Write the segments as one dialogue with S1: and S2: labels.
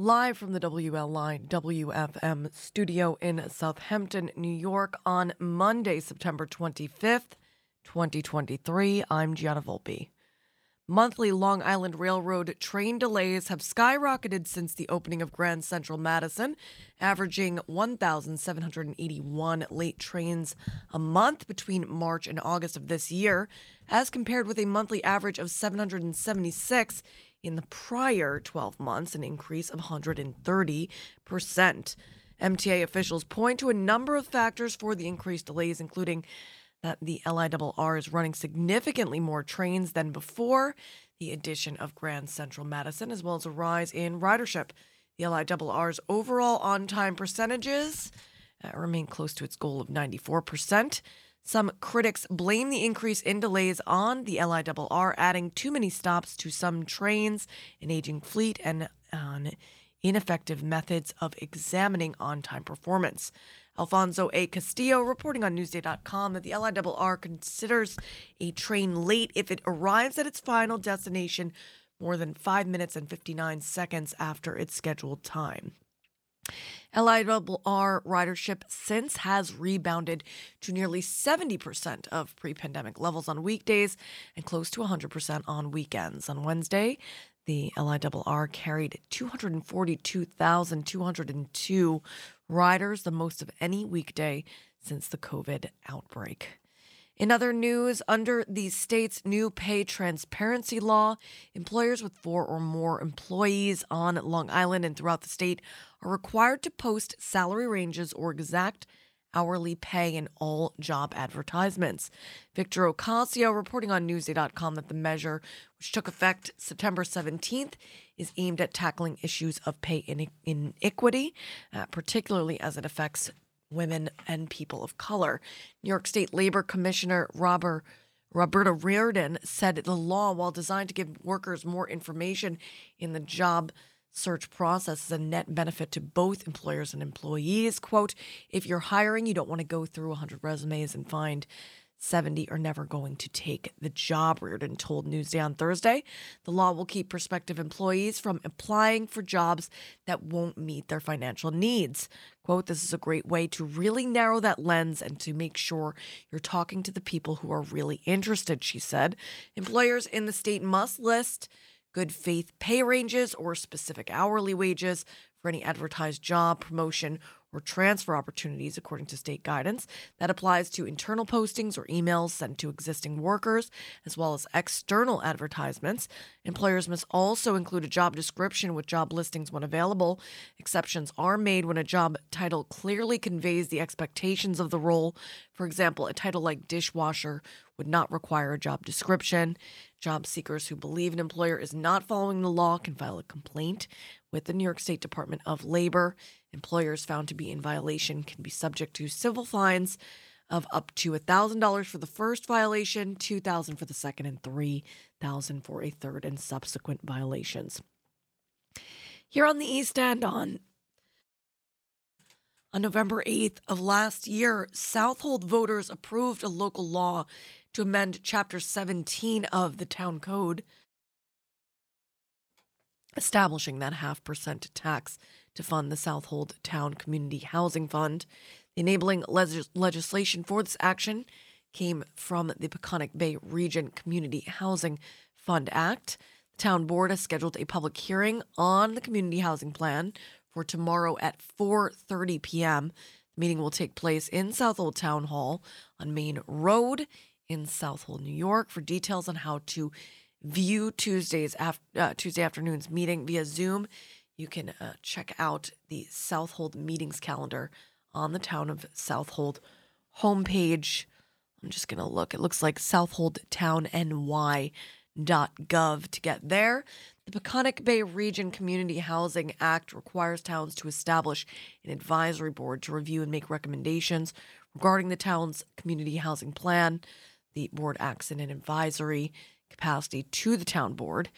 S1: live from the WLIW FM studio in Southampton, New York on Monday, September 25th, 2023. I'm Gianna Volpe. Monthly Long Island Railroad train delays have skyrocketed since the opening of Grand Central Madison, averaging 1,781 late trains a month between March and August of this year, as compared with a monthly average of 776 in the prior 12 months, an increase of 130%. MTA officials point to a number of factors for the increased delays, including that the LIRR is running significantly more trains than before the addition of Grand Central Madison, as well as a rise in ridership. The LIRR's overall on time percentages uh, remain close to its goal of 94%. Some critics blame the increase in delays on the LIRR, adding too many stops to some trains, an aging fleet, and on ineffective methods of examining on time performance. Alfonso A. Castillo reporting on Newsday.com that the LIRR considers a train late if it arrives at its final destination more than 5 minutes and 59 seconds after its scheduled time. LIRR ridership since has rebounded to nearly 70% of pre pandemic levels on weekdays and close to 100% on weekends. On Wednesday, the LIRR carried 242,202 riders, the most of any weekday since the COVID outbreak. In other news, under the state's new pay transparency law, employers with four or more employees on Long Island and throughout the state are required to post salary ranges or exact hourly pay in all job advertisements. Victor Ocasio reporting on Newsday.com that the measure, which took effect September 17th, is aimed at tackling issues of pay inequity, uh, particularly as it affects women and people of color. New York State Labor Commissioner Robert Roberta Reardon said the law, while designed to give workers more information in the job search process is a net benefit to both employers and employees. Quote, if you're hiring, you don't want to go through 100 resumes and find 70 are never going to take the job, Reardon told Newsday on Thursday. The law will keep prospective employees from applying for jobs that won't meet their financial needs. Quote, this is a great way to really narrow that lens and to make sure you're talking to the people who are really interested, she said. Employers in the state must list good faith pay ranges or specific hourly wages for any advertised job, promotion, or transfer opportunities, according to state guidance. That applies to internal postings or emails sent to existing workers, as well as external advertisements. Employers must also include a job description with job listings when available. Exceptions are made when a job title clearly conveys the expectations of the role. For example, a title like dishwasher would not require a job description. Job seekers who believe an employer is not following the law can file a complaint with the New York State Department of Labor. Employers found to be in violation can be subject to civil fines of up to $1,000 for the first violation, $2,000 for the second, and $3,000 for a third and subsequent violations. Here on the East End on on November 8th of last year, Southold voters approved a local law to amend Chapter 17 of the Town Code, establishing that half percent tax to fund the Southold Town Community Housing Fund. The enabling legislation for this action came from the Peconic Bay Region Community Housing Fund Act. The town board has scheduled a public hearing on the community housing plan for tomorrow at 4:30 p.m. The meeting will take place in Southold Town Hall on Main Road in Southold, New York. For details on how to view Tuesday's af- uh, Tuesday afternoon's meeting via Zoom, you can uh, check out the Southold meetings calendar on the town of Southold homepage. I'm just going to look. It looks like southoldtownny.gov to get there. The Peconic Bay Region Community Housing Act requires towns to establish an advisory board to review and make recommendations regarding the town's community housing plan. The board acts in an advisory capacity to the town board.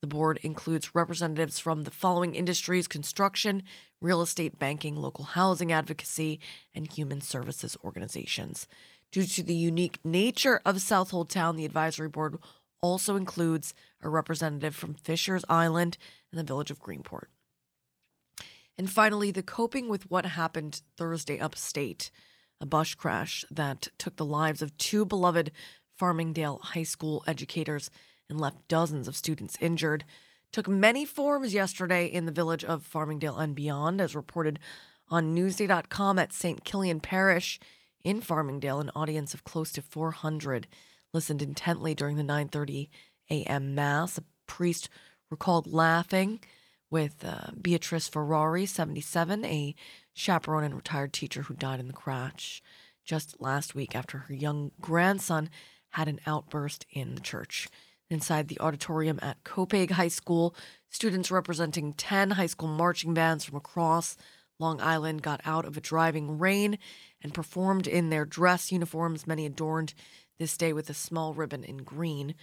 S1: The board includes representatives from the following industries construction, real estate, banking, local housing advocacy, and human services organizations. Due to the unique nature of Southold Town, the advisory board also includes a representative from Fishers Island and the village of Greenport. And finally, the coping with what happened Thursday upstate, a bus crash that took the lives of two beloved Farmingdale High School educators and left dozens of students injured, took many forms yesterday in the village of Farmingdale and beyond, as reported on Newsday.com at St. Kilian Parish in Farmingdale. An audience of close to 400 listened intently during the 9:30 a.m. mass. A priest recalled laughing with uh, Beatrice Ferrari, 77, a chaperone and retired teacher who died in the crash just last week after her young grandson had an outburst in the church. Inside the auditorium at Copiague High School, students representing 10 high school marching bands from across Long Island got out of a driving rain and performed in their dress uniforms, many adorned this day with a small ribbon in green,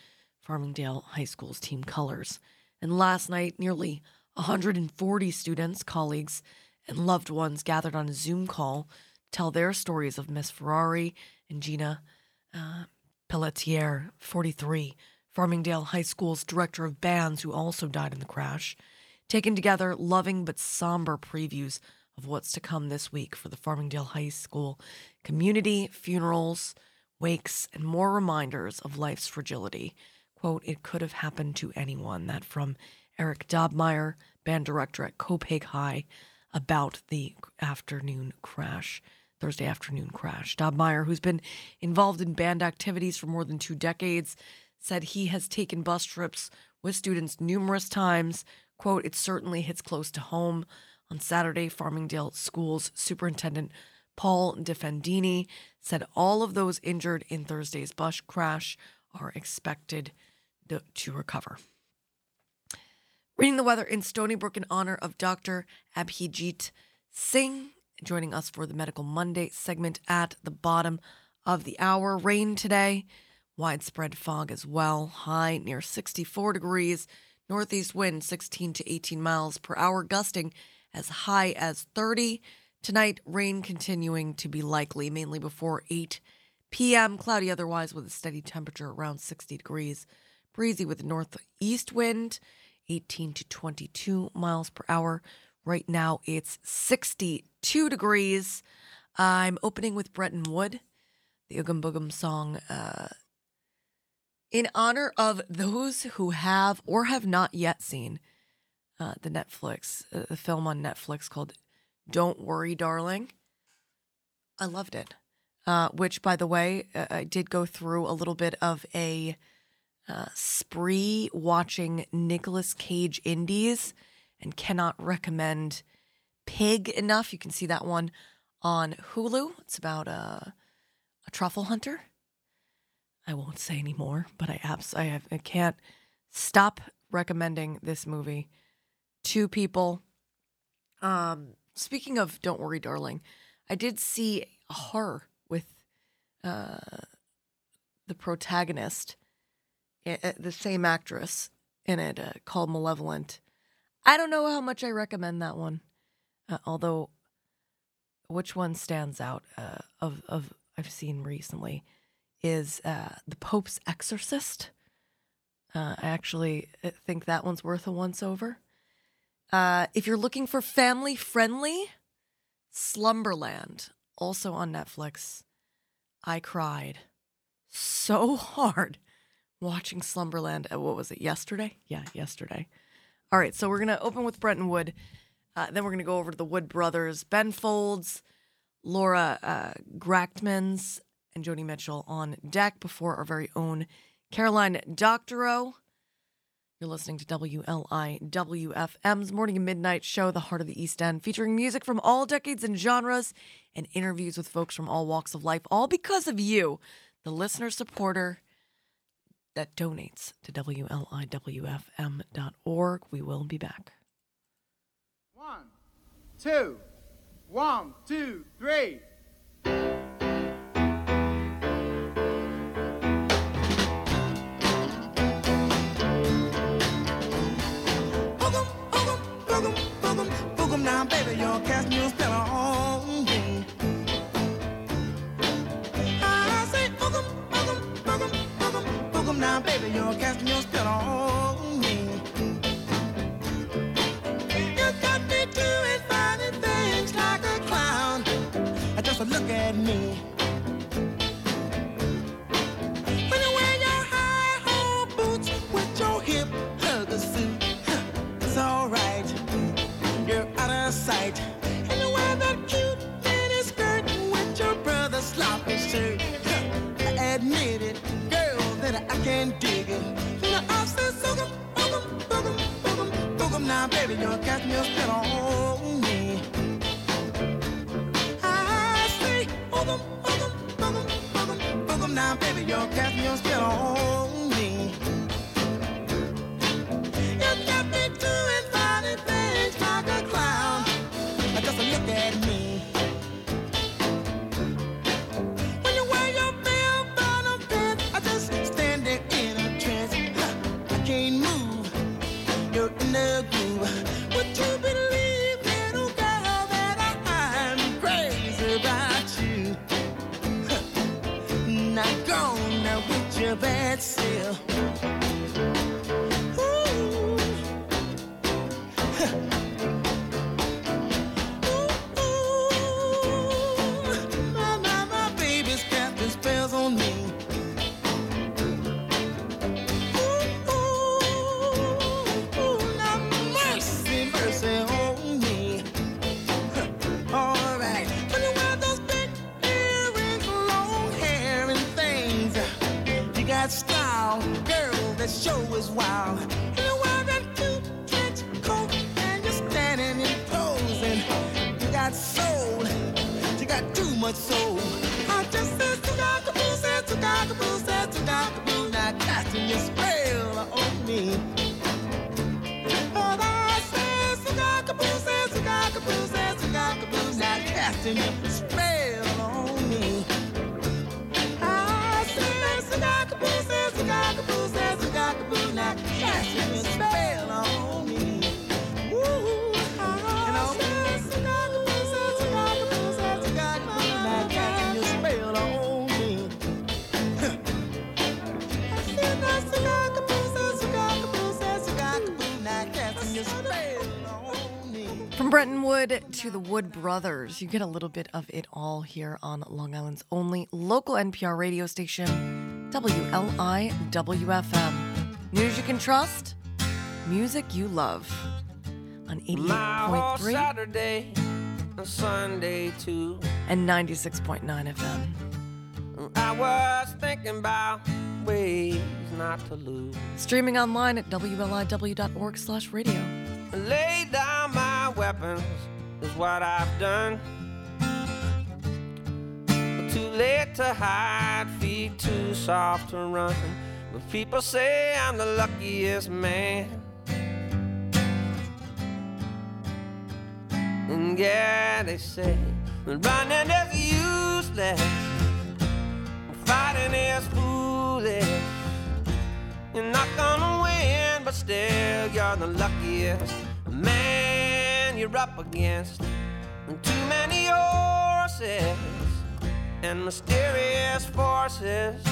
S1: Farmingdale High School's team colors. And last night, nearly 140 students, colleagues, and loved ones gathered on a Zoom call to tell their stories of Miss Ferrari and Gina uh, Pelletier, 43, Farmingdale High School's director of bands, who also died in the crash. Taken together, loving but somber previews of what's to come this week for the Farmingdale High School community, funerals, wakes, and more reminders of life's fragility. Quote, it could have happened to anyone. That from Eric Dobmeyer, band director at Copiague High, about the afternoon crash, Thursday afternoon crash. Dobmeyer, who's been involved in band activities for more than two decades, said he has taken bus trips with students numerous times. Quote, it certainly hits close to home. On Saturday, Farmingdale Schools Superintendent Paul Defendini said all of those injured in Thursday's bus crash are expected to recover. Reading the weather in Stony Brook in honor of Dr. Abhijeet Singh, joining us for the Medical Monday segment at the bottom of the hour. Rain today, widespread fog as well, high near 64 degrees, northeast wind 16 to 18 miles per hour, gusting as high as 30. Tonight, rain continuing to be likely, mainly before 8 p.m. Cloudy otherwise with a steady temperature around 60 degrees. Breezy with northeast wind, 18 to 22 miles per hour. Right now, it's 62 degrees. I'm opening with Brenton Wood, the Oogum Boogum song, uh, in honor of those who have or have not yet seen uh, the Netflix, uh, the film on Netflix called Don't Worry, Darling. I loved it. Uh, which, by the way, uh, I did go through a little bit of a uh, spree watching Nicolas Cage indies and cannot recommend Pig enough. You can see that one on Hulu. It's about a, a truffle hunter. I won't say any more, but I abs- I, have, I can't stop recommending this movie to people. Um, speaking of Don't Worry, Darling, I did see a horror with uh, the protagonist, the same actress in it, uh, called Malevolent. I don't know how much I recommend that one, uh, although which one stands out uh, of of I've seen recently is uh, the Pope's Exorcist. Uh, I actually uh, think that one's worth a once over. Uh, if you're looking for family friendly, Slumberland, also on Netflix. I cried so hard watching Slumberland. What was it, yesterday? Yeah, yesterday. All right, so we're to open with Brenton Wood. Uh, then we're to go over to the Wood brothers, Ben Folds, Laura uh, Grachtmans, and Joni Mitchell on deck before our very own Caroline Doctorow. You're listening to WLIWFM's Morning and Midnight Show, The Heart of the East End, featuring music from all decades and genres and interviews with folks from all walks of life, all because of you, the listener supporter that donates to WLIWFM.org. We will be back.
S2: One, two, one, two, three. Boogum, boogum, boogum, boogum now, baby, you're casting your spell on now, baby, you're casting your spell on to
S1: the Wood Brothers, you get a little bit of it all here on Long Island's only local NPR radio station, WLIWFM. News you can trust, music you love. On
S3: My whole
S1: 88.3
S3: Saturday and Sunday too.
S1: and 96.9 FM.
S3: I was thinking about ways not to lose.
S1: Streaming online at WLIW.org slash radio.
S3: Lay down my weapons what I've done. Too late to hide, feet too soft to run. But people say I'm the luckiest man. And yeah, they say that running is useless, fighting is foolish. You're not gonna win, but still you're the luckiest man you're up against. And too many horses and mysterious forces.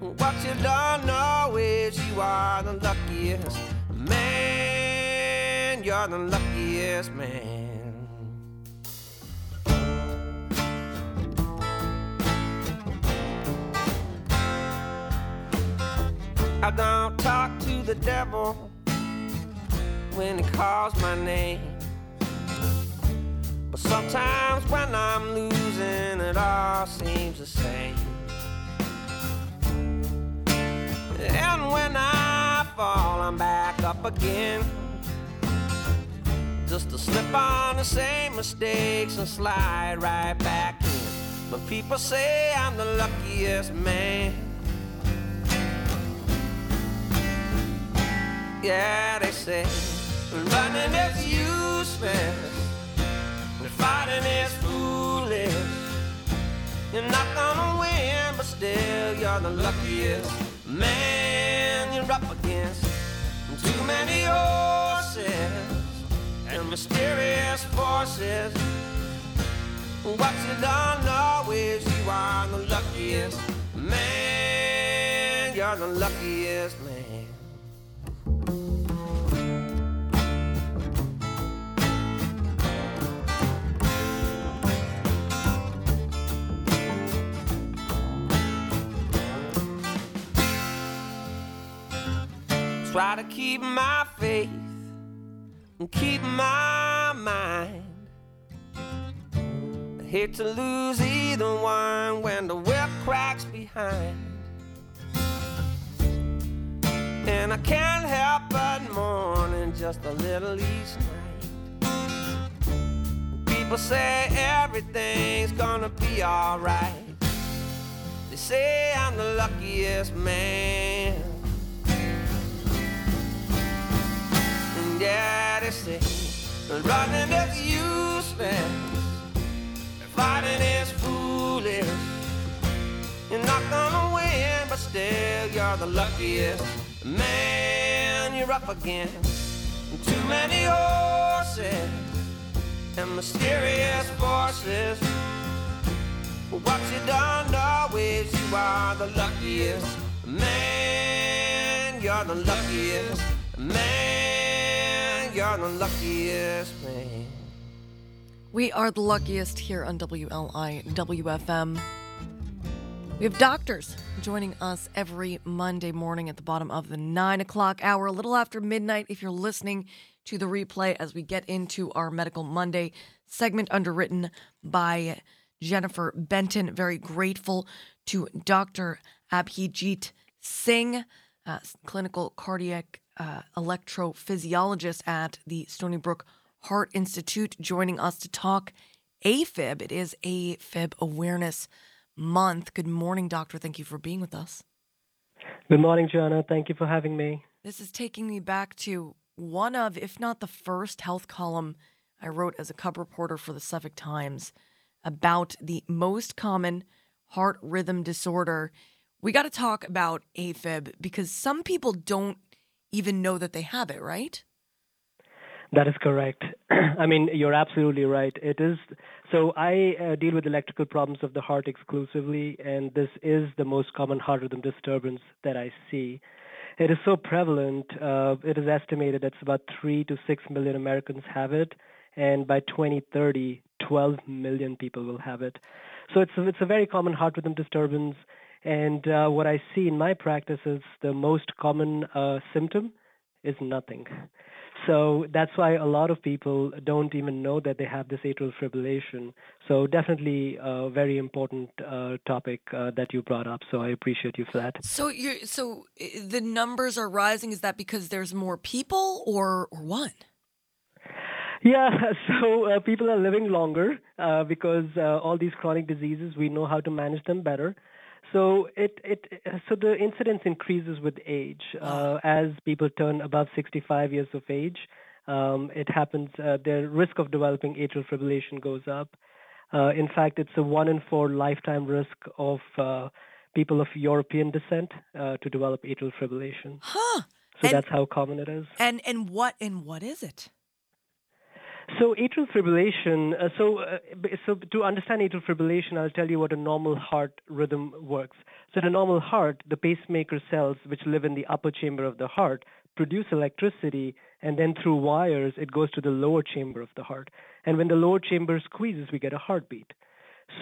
S3: What you don't know is you are the luckiest man. You're the luckiest man. I don't talk to the devil when he calls my name. But sometimes when I'm losing, it all seems the same. And when I fall, I'm back up again. Just to slip on the same mistakes and slide right back in. But people say I'm the luckiest man. Yeah, they say running is useless, and fighting is foolish. You're not gonna win, but still you're the luckiest man you're up against. Too many horses and mysterious forces. What you don't know is you are the luckiest man. You're the luckiest man. Try to keep my faith and keep my mind. I hate to lose either one when the whip cracks behind. And I can't help but mourning just a little each night. People say everything's gonna be alright. They say I'm the luckiest man. And they say running is useless, fighting is foolish. You're not gonna win, but still you're the luckiest man. You're up against too many horses and mysterious forces. What you don't know is you are the luckiest man. You're the luckiest man. You're the luckiest man.
S1: We are the luckiest here on WLIW FM. We have doctors joining us every Monday morning at the bottom of the nine o'clock hour, a little after midnight. If you're listening to the replay as we get into our Medical Monday segment, underwritten by Jennifer Benton. Very grateful to Dr. Abhijeet Singh, uh, clinical cardiac uh, electrophysiologist at the Stony Brook Heart Institute, joining us to talk AFib. It is AFib Awareness Month. Good morning, doctor. Thank you for being with us.
S4: Good morning, Joanna. Thank you for having me.
S1: This is taking me back to one of, if not the first, health column I wrote as a cub reporter for the Suffolk Times about the most common heart rhythm disorder. We got to talk about AFib because some people don't even know that they have it, right?
S4: That is correct. I mean, you're absolutely right. It is. So I uh, deal with electrical problems of the heart exclusively, and this is the most common heart rhythm disturbance that I see. It is so prevalent. Uh, it is estimated that about three to six million Americans have it, and by 2030, 12 million people will have it. So it's a, it's a very common heart rhythm disturbance. And uh, what I see in my practice is the most common uh, symptom is nothing. So that's why a lot of people don't even know that they have this atrial fibrillation. So definitely a very important uh, topic uh, that you brought up. So I appreciate you for that.
S1: So you so the numbers are rising. Is that because there's more people, or or what?
S4: Yeah, so uh, people are living longer uh, because uh, all these chronic diseases we know how to manage them better. So it it so the incidence increases with age uh, as people turn above 65 years of age. Um, it happens. Uh, the risk of developing atrial fibrillation goes up. Uh, in fact, it's a one in four lifetime risk of uh, people of European descent uh, to develop atrial fibrillation.
S1: Huh?
S4: So
S1: And-
S4: that's how common it is.
S1: And and what and what is it?
S4: So atrial fibrillation. Uh, so uh, so to understand atrial fibrillation, I'll tell you what a normal heart rhythm works. So in a normal heart, the pacemaker cells, which live in the upper chamber of the heart, produce electricity, and then through wires, it goes to the lower chamber of the heart. And when the lower chamber squeezes, we get a heartbeat.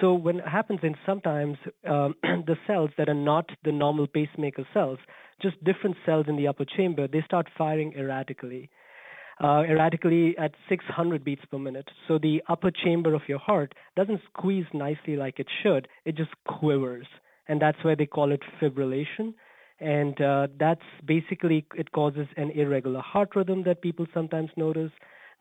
S4: So when it happens in sometimes um, the cells that are not the normal pacemaker cells, just different cells in the upper chamber, they start firing erratically uh, erratically at 600 beats per minute. So the upper chamber of your heart doesn't squeeze nicely like it should, it just quivers. And that's why they call it fibrillation. And uh, that's basically, it causes an irregular heart rhythm that people sometimes notice.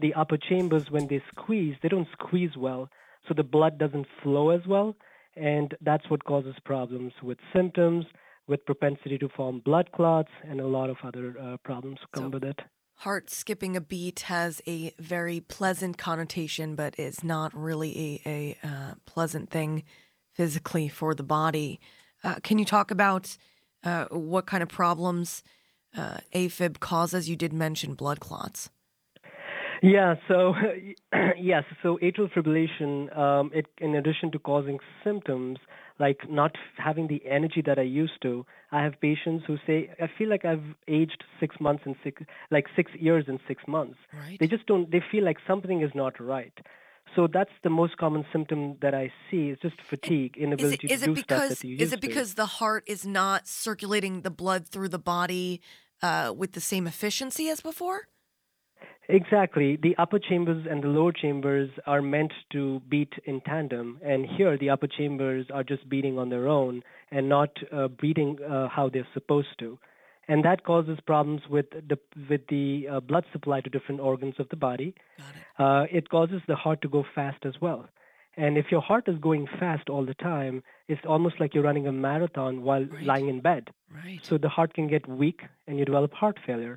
S4: The upper chambers, when they squeeze, they don't squeeze well. So the blood doesn't flow as well. And that's what causes problems with symptoms, with propensity to form blood clots, and a lot of other uh, problems come
S1: So-
S4: with it.
S1: Heart skipping a beat has a very pleasant connotation, but is not really a, a uh, pleasant thing physically for the body. Uh, can you talk about uh, what kind of problems uh, AFib causes? You did mention blood clots.
S4: Yeah, so yes, so atrial fibrillation, um, it in addition to causing symptoms like not having the energy that I used to, I have patients who say, I feel like I've aged six months and six, like six years in six months.
S1: Right.
S4: They just don't, they feel like something is not right. So that's the most common symptom that I see is just fatigue,
S1: Is
S4: inability
S1: it, is
S4: to do stuff that you
S1: is it
S4: to.
S1: because the heart is not circulating the blood through the body uh, with the same efficiency as before?
S4: Exactly. The upper chambers and the lower chambers are meant to beat in tandem, and here the upper chambers are just beating on their own and not uh, beating uh, how they're supposed to. and that causes problems with the with the uh, blood supply to different organs of the body.
S1: Got it.
S4: Uh, it causes the heart to go fast as well. And if your heart is going fast all the time, it's almost like you're running a marathon while
S1: Right.
S4: lying in bed.
S1: Right.
S4: So the heart can get weak and you develop heart failure.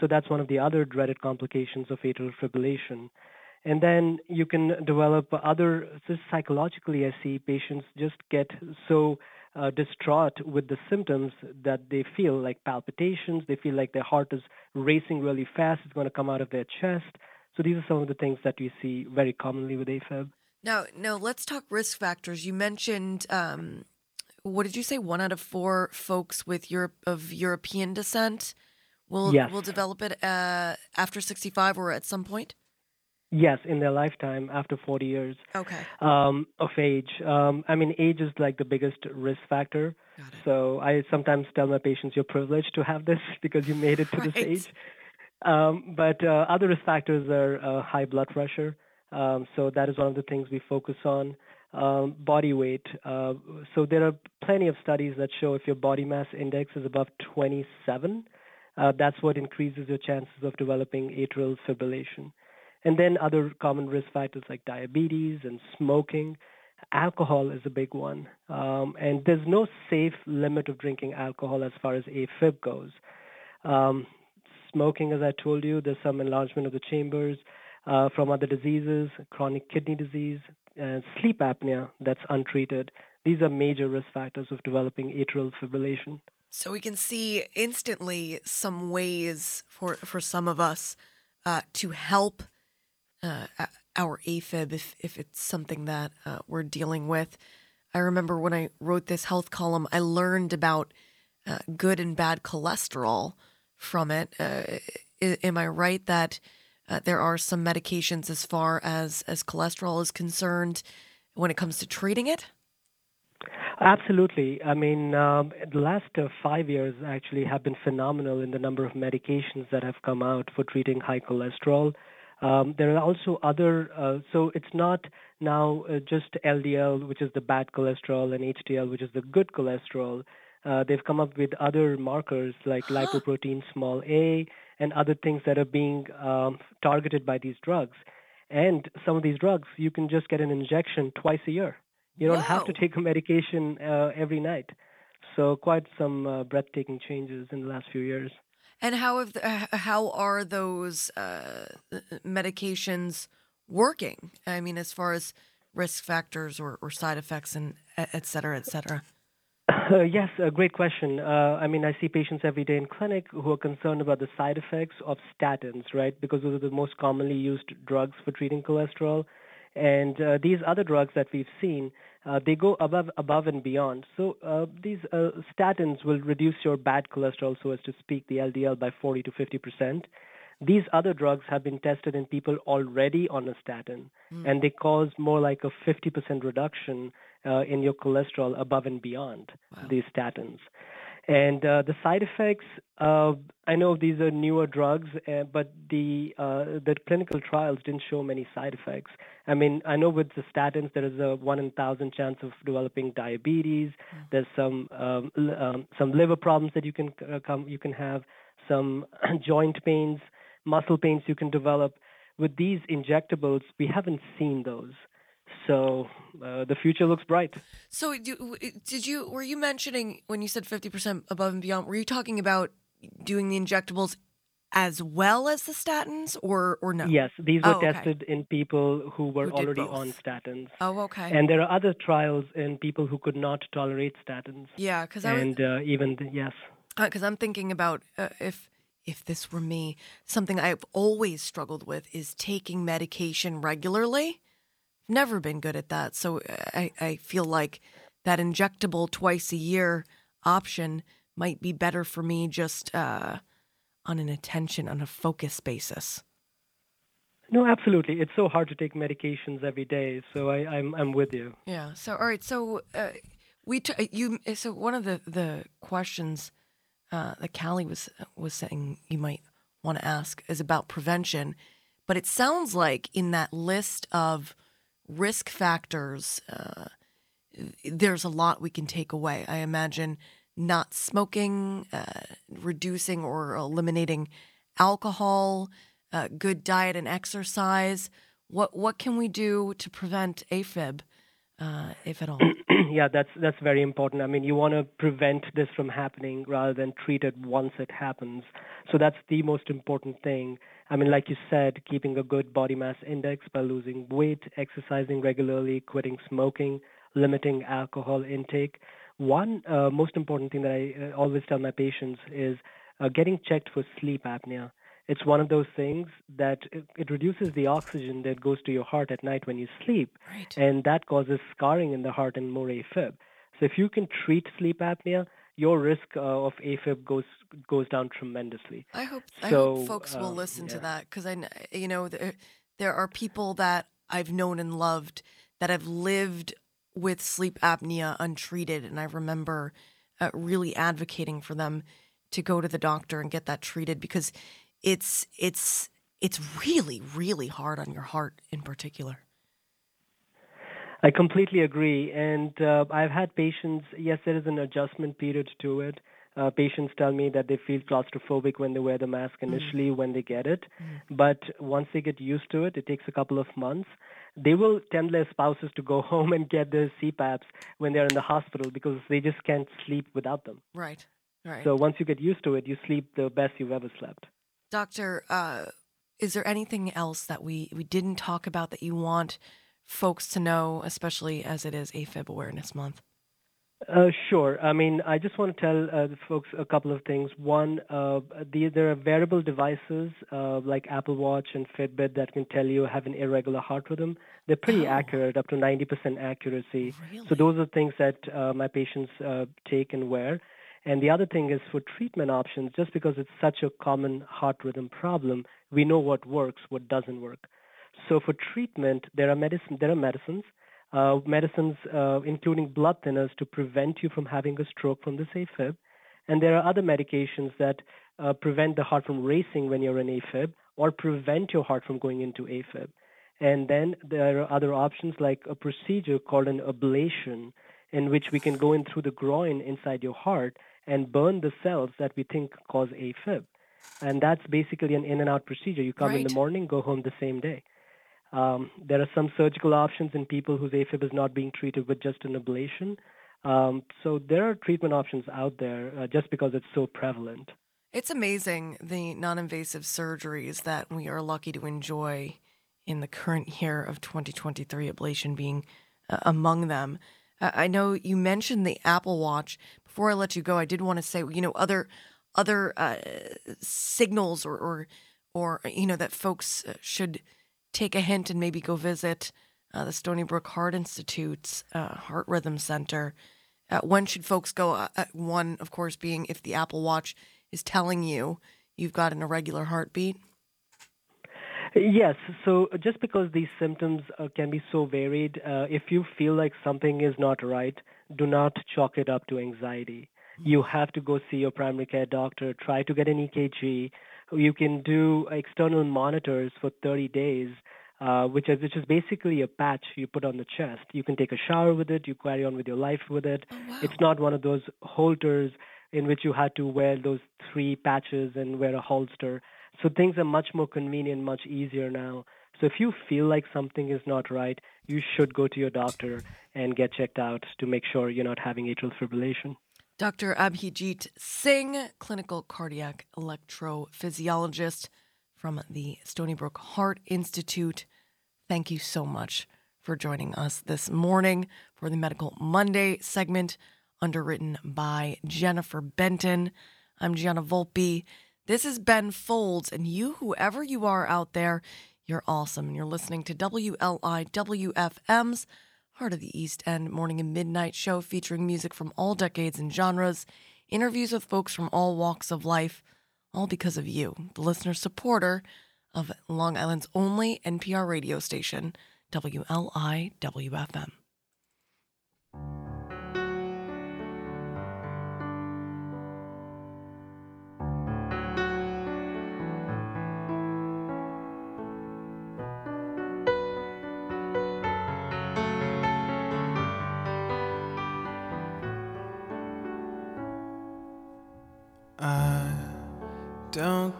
S4: So that's one of the other dreaded complications of atrial fibrillation. And then you can develop other, psychologically, I see patients just get so uh, distraught with the symptoms that they feel like palpitations, they feel like their heart is racing really fast, it's going to come out of their chest. So these are some of the things that we see very commonly with AFib.
S1: Now, now let's talk risk factors. You mentioned, um, what did you say? One out of four folks with Europe of European descent will
S4: Yes.
S1: will develop it uh, after sixty five or at some point.
S4: Yes, in their lifetime after 40 years.
S1: Okay,
S4: um, of age. Um, I mean, age is like the biggest risk factor. So I sometimes tell my patients, you're privileged to have this because you made it to this
S1: Right.
S4: age. Um, but uh, other risk factors are uh, high blood pressure. Um, so that is one of the things we focus on. Um, body weight. Uh, so there are plenty of studies that show if your body mass index is above 27, uh, that's what increases your chances of developing atrial fibrillation. And then other common risk factors like diabetes and smoking. Alcohol is a big one. Um, and there's no safe limit of drinking alcohol as far as AFib goes. Um, smoking, as I told you, there's some enlargement of the chambers uh, from other diseases, chronic kidney disease, and sleep apnea that's untreated. These are major risk factors of developing atrial fibrillation.
S1: So we can see instantly some ways for for some of us uh, to help uh, our AFib if if it's something that uh, we're dealing with. I remember when I wrote this health column, I learned about uh, good and bad cholesterol from it. Uh, am I right that uh, there are some medications as far as as cholesterol is concerned when it comes to treating it?
S4: Absolutely. I mean, um, the last uh, five years actually have been phenomenal in the number of medications that have come out for treating high cholesterol. Um, there are also other, uh, so it's not now uh, just LDL, which is the bad cholesterol, and HDL, which is the good cholesterol. Uh, they've come up with other markers like lipoprotein small a and other things that are being um, targeted by these drugs. And some of these drugs, you can just get an injection twice a year. You don't have to take a medication uh, every night. So quite some uh, breathtaking changes in the last few years.
S1: And how have the, uh, how are those uh, medications working? I mean, as far as risk factors or, or side effects and et cetera, et cetera.
S4: Uh, yes, a great question. Uh, I mean, I see patients every day in clinic who are concerned about the side effects of statins, right? Because those are the most commonly used drugs for treating cholesterol. And uh, these other drugs that we've seen, uh, they go above, above and beyond. So uh, these uh, statins will reduce your bad cholesterol, so as to speak, the LDL by 40 to 50 percent. These other drugs have been tested in people already on a statin, and they cause more like a 50% reduction uh, in your cholesterol above and beyond these statins. And uh, the side effects, uh, I know these are newer drugs, uh, but the uh, the clinical trials didn't show many side effects. I mean, I know with the statins there is a one in thousand chance of developing diabetes. There's some um, l- um, some liver problems that you can uh, come you can have, some joint pains, muscle pains you can develop. With these injectables, we haven't seen those. So uh, the future looks bright.
S1: So did you were you mentioning when you said 50% above and beyond, were you talking about doing the injectables as well as the statins or or no?
S4: Yes, these were
S1: Oh, okay.
S4: tested in people who were
S1: Who
S4: already
S1: both.
S4: on statins.
S1: Oh, okay.
S4: And there are other trials in people who could not tolerate statins.
S1: yeah, cuz I was
S4: And uh, even, the, yes.
S1: because I'm thinking about uh, if if this were me, something I've always struggled with is taking medication regularly. Never been good at that, so uh, I I feel like that injectable twice a year option might be better for me just uh, on an attention on a focus basis.
S4: No, absolutely. It's so hard to take medications every day. So I, I'm, I'm with you.
S1: Yeah. So all right. So uh, we t- you so one of the the questions uh, that Callie was was saying you might want to ask is about prevention, but it sounds like in that list of risk factors, uh, there's a lot we can take away. I imagine not smoking, uh, reducing or eliminating alcohol, uh, good diet and exercise. What what can we do to prevent AFib, uh, if at all?
S4: yeah, that's that's very important. I mean, you want to prevent this from happening rather than treat it once it happens. So that's the most important thing. I mean, like you said, keeping a good body mass index by losing weight, exercising regularly, quitting smoking, limiting alcohol intake. One uh, most important thing that I uh, always tell my patients is uh, getting checked for sleep apnea. It's one of those things that it, it, reduces the oxygen that goes to your heart at night when you sleep,
S1: right.
S4: and that causes scarring in the heart and more AFib. So if you can treat sleep apnea, your risk uh, of AFib goes goes down tremendously.
S1: I hope so, I hope folks will um, listen yeah. to that because I you know there, there are people that I've known and loved that have lived with sleep apnea untreated, and I remember uh, really advocating for them to go to the doctor and get that treated because it's it's it's really really hard on your heart in particular.
S4: I completely agree, and uh, I've had patients. Yes, there is an adjustment period to it. Uh, patients tell me that they feel claustrophobic when they wear the mask mm. initially mm. when they get it, mm. but once they get used to it, it takes a couple of months. They will tell their spouses to go home and get their CPAPs when they're in the hospital because they just can't sleep without them.
S1: Right. Right.
S4: So once you get used to it, you sleep the best you've ever slept.
S1: Doctor, uh, is there anything else that we, we didn't talk about that you want folks to know, especially as it is AFib Awareness Month?
S4: Uh, sure. I mean, I just want to tell uh, the folks a couple of things. One, uh, the, there are wearable devices uh, like Apple Watch and Fitbit that can tell you have an irregular heart rhythm. They're pretty oh. accurate, up to 90% accuracy.
S1: Really?
S4: So those are things that uh, my patients uh, take and wear. And the other thing is for treatment options, just because it's such a common heart rhythm problem, we know what works, what doesn't work. So for treatment, there are medicine, there are medicines, uh, medicines uh, including blood thinners to prevent you from having a stroke from this AFib, and there are other medications that uh, prevent the heart from racing when you're in AFib or prevent your heart from going into AFib. And then there are other options like a procedure called an ablation, in which we can go in through the groin inside your heart and burn the cells that we think cause AFib. And that's basically an in and out procedure. You come
S1: right.
S4: in the morning, go home the same day. Um, there are some surgical options in people whose AFib is not being treated with just an ablation. Um, so there are treatment options out there uh, just because it's so prevalent.
S1: It's amazing the non invasive surgeries that we are lucky to enjoy in the current year of 2023, ablation being uh, among them. Uh, I know you mentioned the Apple Watch. Before I let you go, I did want to say, you know, other other uh, signals or, or or you know that folks uh, should take a hint and maybe go visit uh, the Stony Brook Heart Institute's uh, Heart Rhythm Center. Uh, when should folks go? one, of course, being if the Apple Watch is telling you you've got an irregular heartbeat.
S4: Yes. So just because these symptoms uh, can be so varied, uh, if you feel like something is not right, do not chalk it up to anxiety. You have to go see your primary care doctor. Try to get an EKG. You can do external monitors for 30 days, uh, which is which is basically a patch you put on the chest. You can take a shower with it. You carry on with your life with it.
S1: Oh, wow.
S4: It's not one of those holters in which you had to wear those three patches and wear a holster. So things are much more convenient, much easier now. So if you feel like something is not right, you should go to your doctor and get checked out to make sure you're not having atrial fibrillation.
S1: Dr. Abhijeet Singh, clinical cardiac electrophysiologist from the Stony Brook Heart Institute. Thank you so much for joining us this morning for the Medical Monday segment, underwritten by Jennifer Benton. I'm Gianna Volpe. This is Ben Folds, and you, whoever you are out there, you're awesome. And you're listening to WLIWFM's Heart of the East End morning and midnight show featuring music from all decades and genres, interviews with folks from all walks of life, all because of you, the listener supporter of Long Island's only NPR radio station, WLIWFM.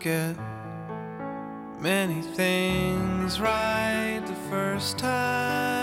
S5: get many things right the first time.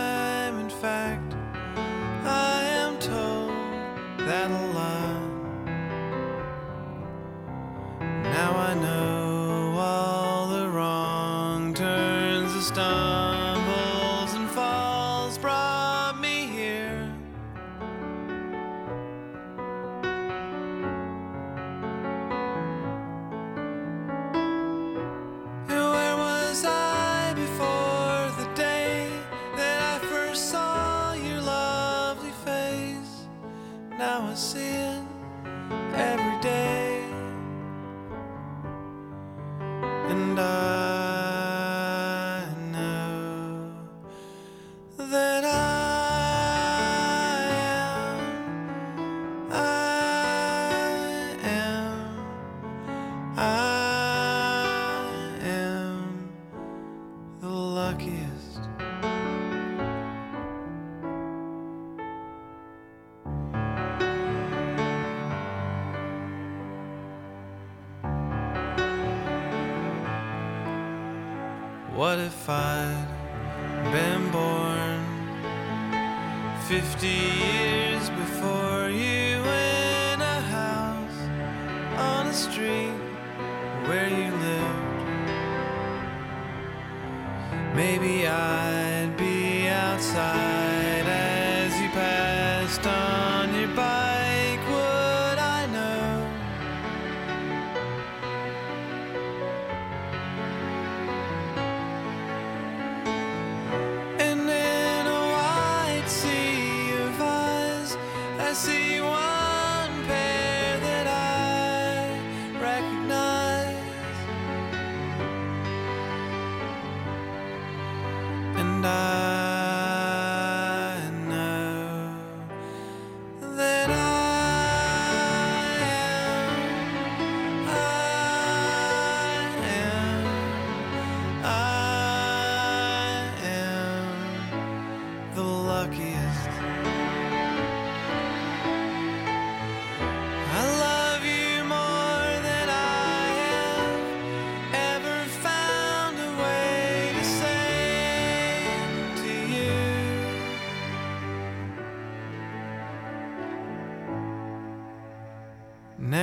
S5: and I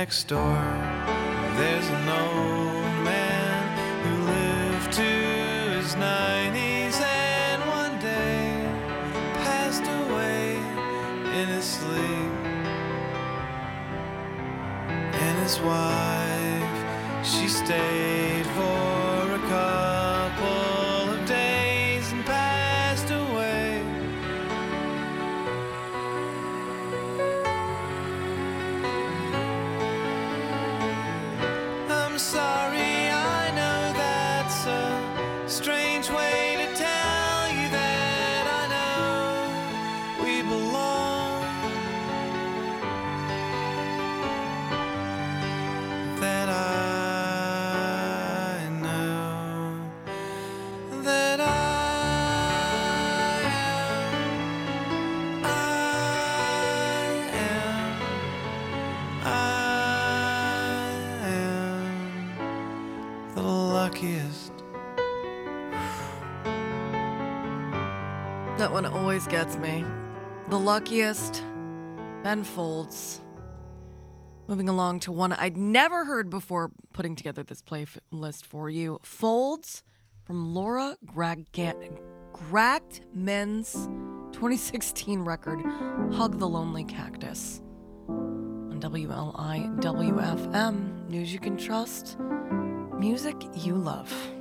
S5: next door, there's an old man who lived to his 90s and one day passed away in his sleep. And his wife, she stayed for. kissed. That
S1: one always gets me. The luckiest, Ben Folds. Moving along to one I'd never heard before putting together this playlist for you Folds from Laura Gragt Gracked Men's 2016 record, Hug the Lonely Cactus. On WLIW FM, news you can trust music you love.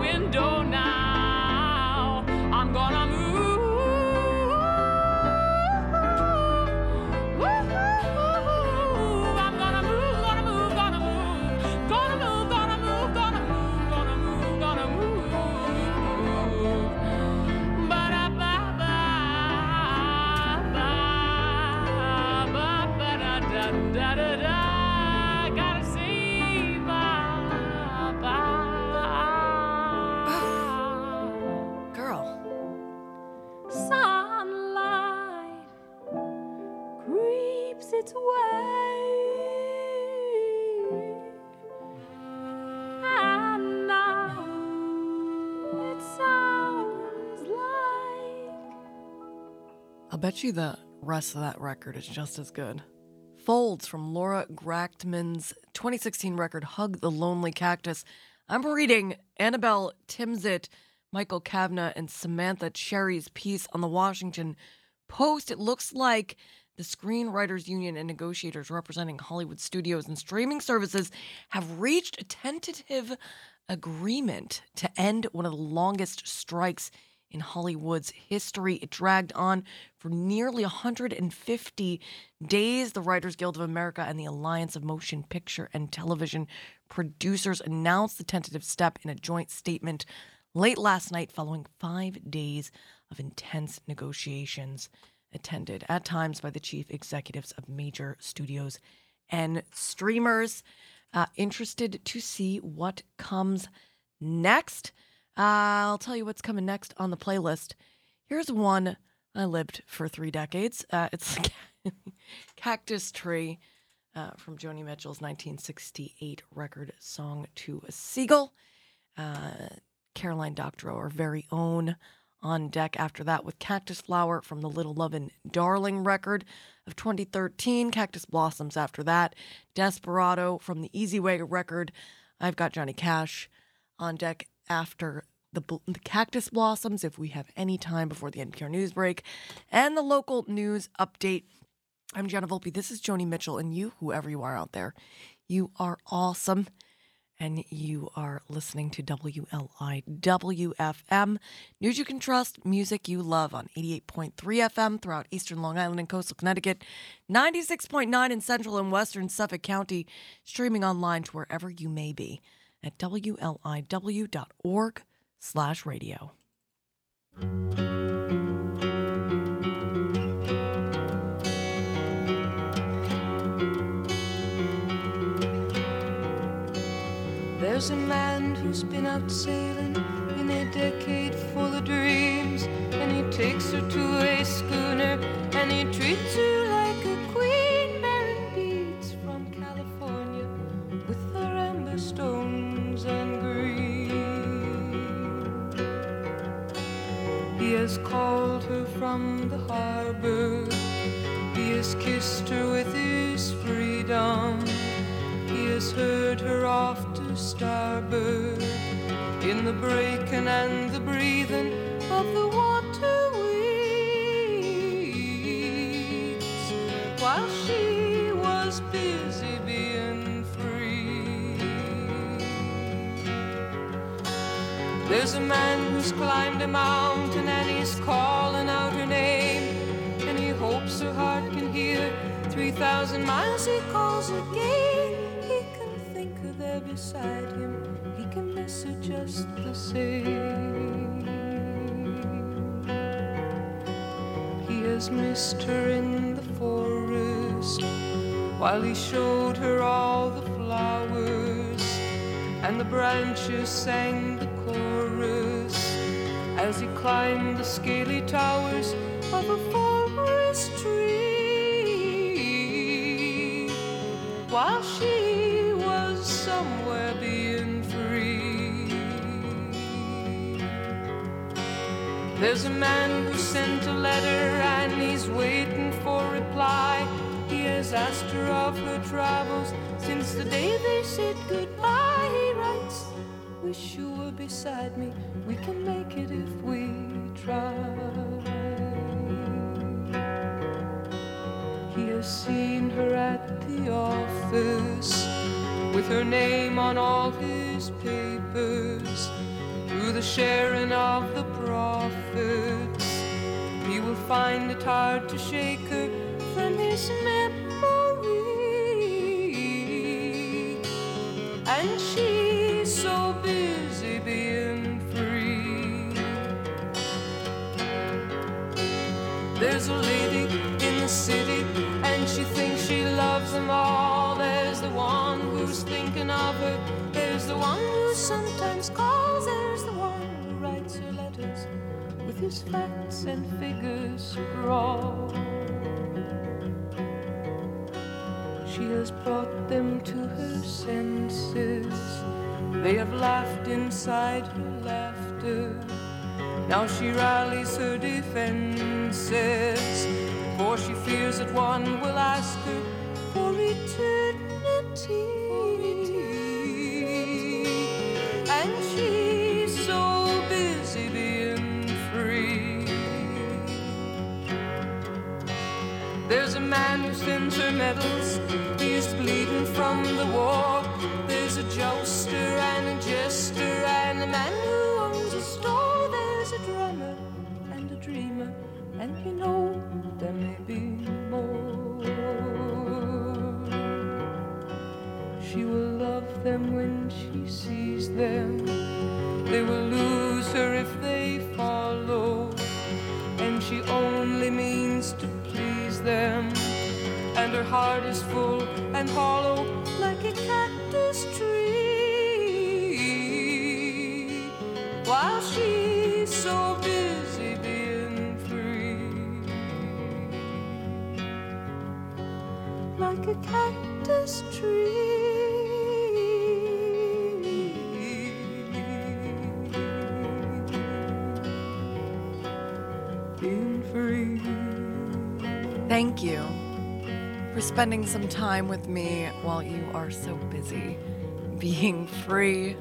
S6: Window now.
S1: Bet you the rest of that record is just as good. Folds from Laura Grachtman's 2016 record Hug the Lonely Cactus. I'm reading Annabelle Timsit, Michael Cavna, and Samantha Chery's piece on the Washington Post. It looks like the Screenwriters Union and negotiators representing Hollywood studios and streaming services have reached a tentative agreement to end one of the longest strikes in Hollywood's history. It dragged on for nearly 150 days. The Writers Guild of America and the Alliance of Motion Picture and Television Producers announced the tentative step in a joint statement late last night following five days of intense negotiations attended at times by the chief executives of major studios and streamers. Uh, interested to see what comes next. I'll tell you what's coming next on the playlist. Here's one I lived for three decades. Uh, it's Cactus Tree uh, from Joni Mitchell's 1968 record, Song to a Seagull. Uh, Caroline Doctorow, our very own on deck after that with Cactus Flower from the Little Lovin' Darling record of 2013. Cactus Blossoms after that. Desperado from the Easy Way record. I've got Johnny Cash on deck after the, the Cactus Blossoms if we have any time before the NPR news break. And the local news update. I'm Gianna Volpe. This is Joni Mitchell, and you, whoever you are out there, you are awesome and you are listening to WLIW FM. News you can trust, music you love on 88.3 FM throughout eastern Long Island and coastal Connecticut, 96.9 in central and western Suffolk County, streaming online to wherever you may be at WLIW.org slash radio.
S6: There's a man who's been out sailing in a decade full of dreams, and he takes her to a schooner and he treats her has called her from the harbor, he has kissed her with his freedom. He has heard her off to starboard in the breaking and the breathing of the water weeds while she was busy being free. There's a man who's climbed a mountain calling out her name, and he hopes her heart can hear. 3,000 miles he calls again. He can think of her there beside him. He can miss her just the same. He has missed her in the forest while he showed her all the flowers and the branches sang as he climbed the scaly towers of a forest tree while she was somewhere being free. There's a man who sent a letter and he's waiting for reply. He has asked her of her travels since the day they said goodbye. Wish you were beside me. We can make it if we try. He has seen her at the office with her name on all his papers. Through the sharing of the profits, he will find it hard to shake her from his memory. And she's so busy being free. There's a lady in the city, and she thinks she loves them all. There's the one who's thinking of her. There's the one who sometimes calls. There's the one who writes her letters with his facts and figures scrawled. She has brought them to her senses. They have laughed inside her laughter. Now she rallies her defenses, for she fears that one will ask her for eternity. And she's so busy being free. There's a man who sends her medals, he's bleeding from the war. There's a jouster and a man who owns a store. There's a drummer and a dreamer, and you know there may be more. She will love them when she sees them. They will lose her if they follow, and she only means to please them. And her heart is full and hollow so busy being free, like a cactus tree.
S1: Thank you for spending some time with me while you are so busy being free.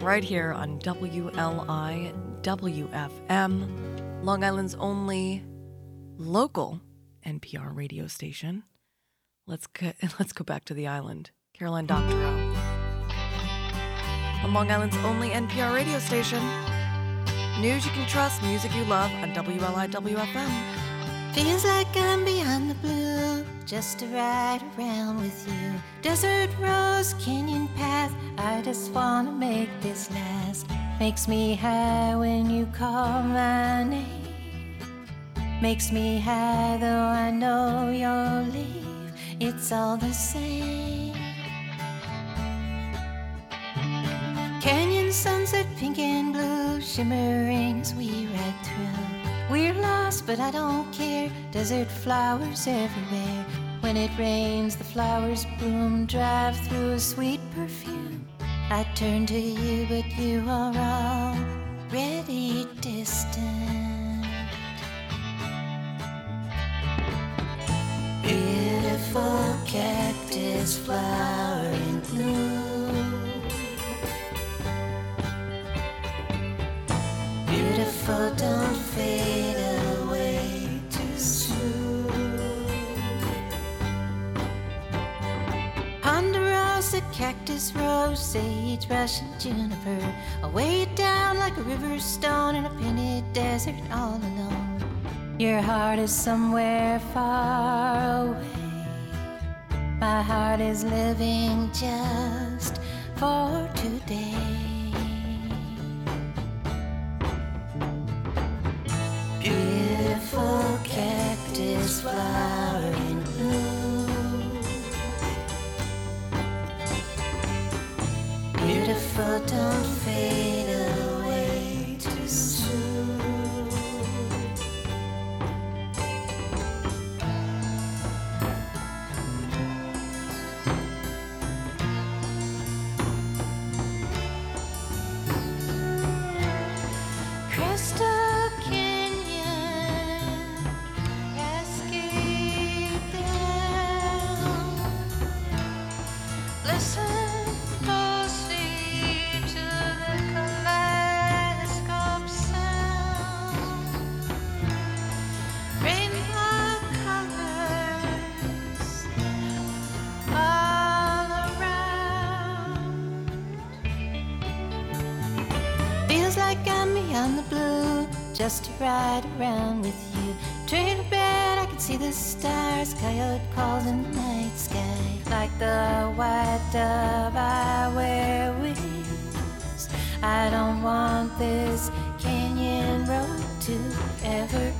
S1: Right here on WLI WFM, Long Island's only local NPR radio station. Let's go, let's go back to the island. Caroline Doctorow. On Long Island's only NPR radio station. News you can trust, music you love on WLIW FM.
S7: Feels like I'm beyond the blue, just to ride around with you. Desert rose, canyon path, I just wanna make this last. Makes me high when you call my name. Makes me high though I know you'll leave. It's all the same. Canyon sunset, pink and blue, shimmering as we ride through. We're lost, but I don't care. Desert flowers everywhere. When it rains, the flowers bloom, drive through a sweet perfume. I turn to you, but you are already distant. Beautiful cactus flower in bloom. Beautiful, don't fade cactus rose, sage, Russian juniper. I Away down like a river stone in a painted desert all alone. Your heart is somewhere far away. My heart is living just for today. Beautiful cactus flower Beautiful, don't fade the blue, just to ride around with you. Train to bed, I can see the stars. Coyote calls in the night sky, like the white dove I wear wings. I don't want this canyon road to ever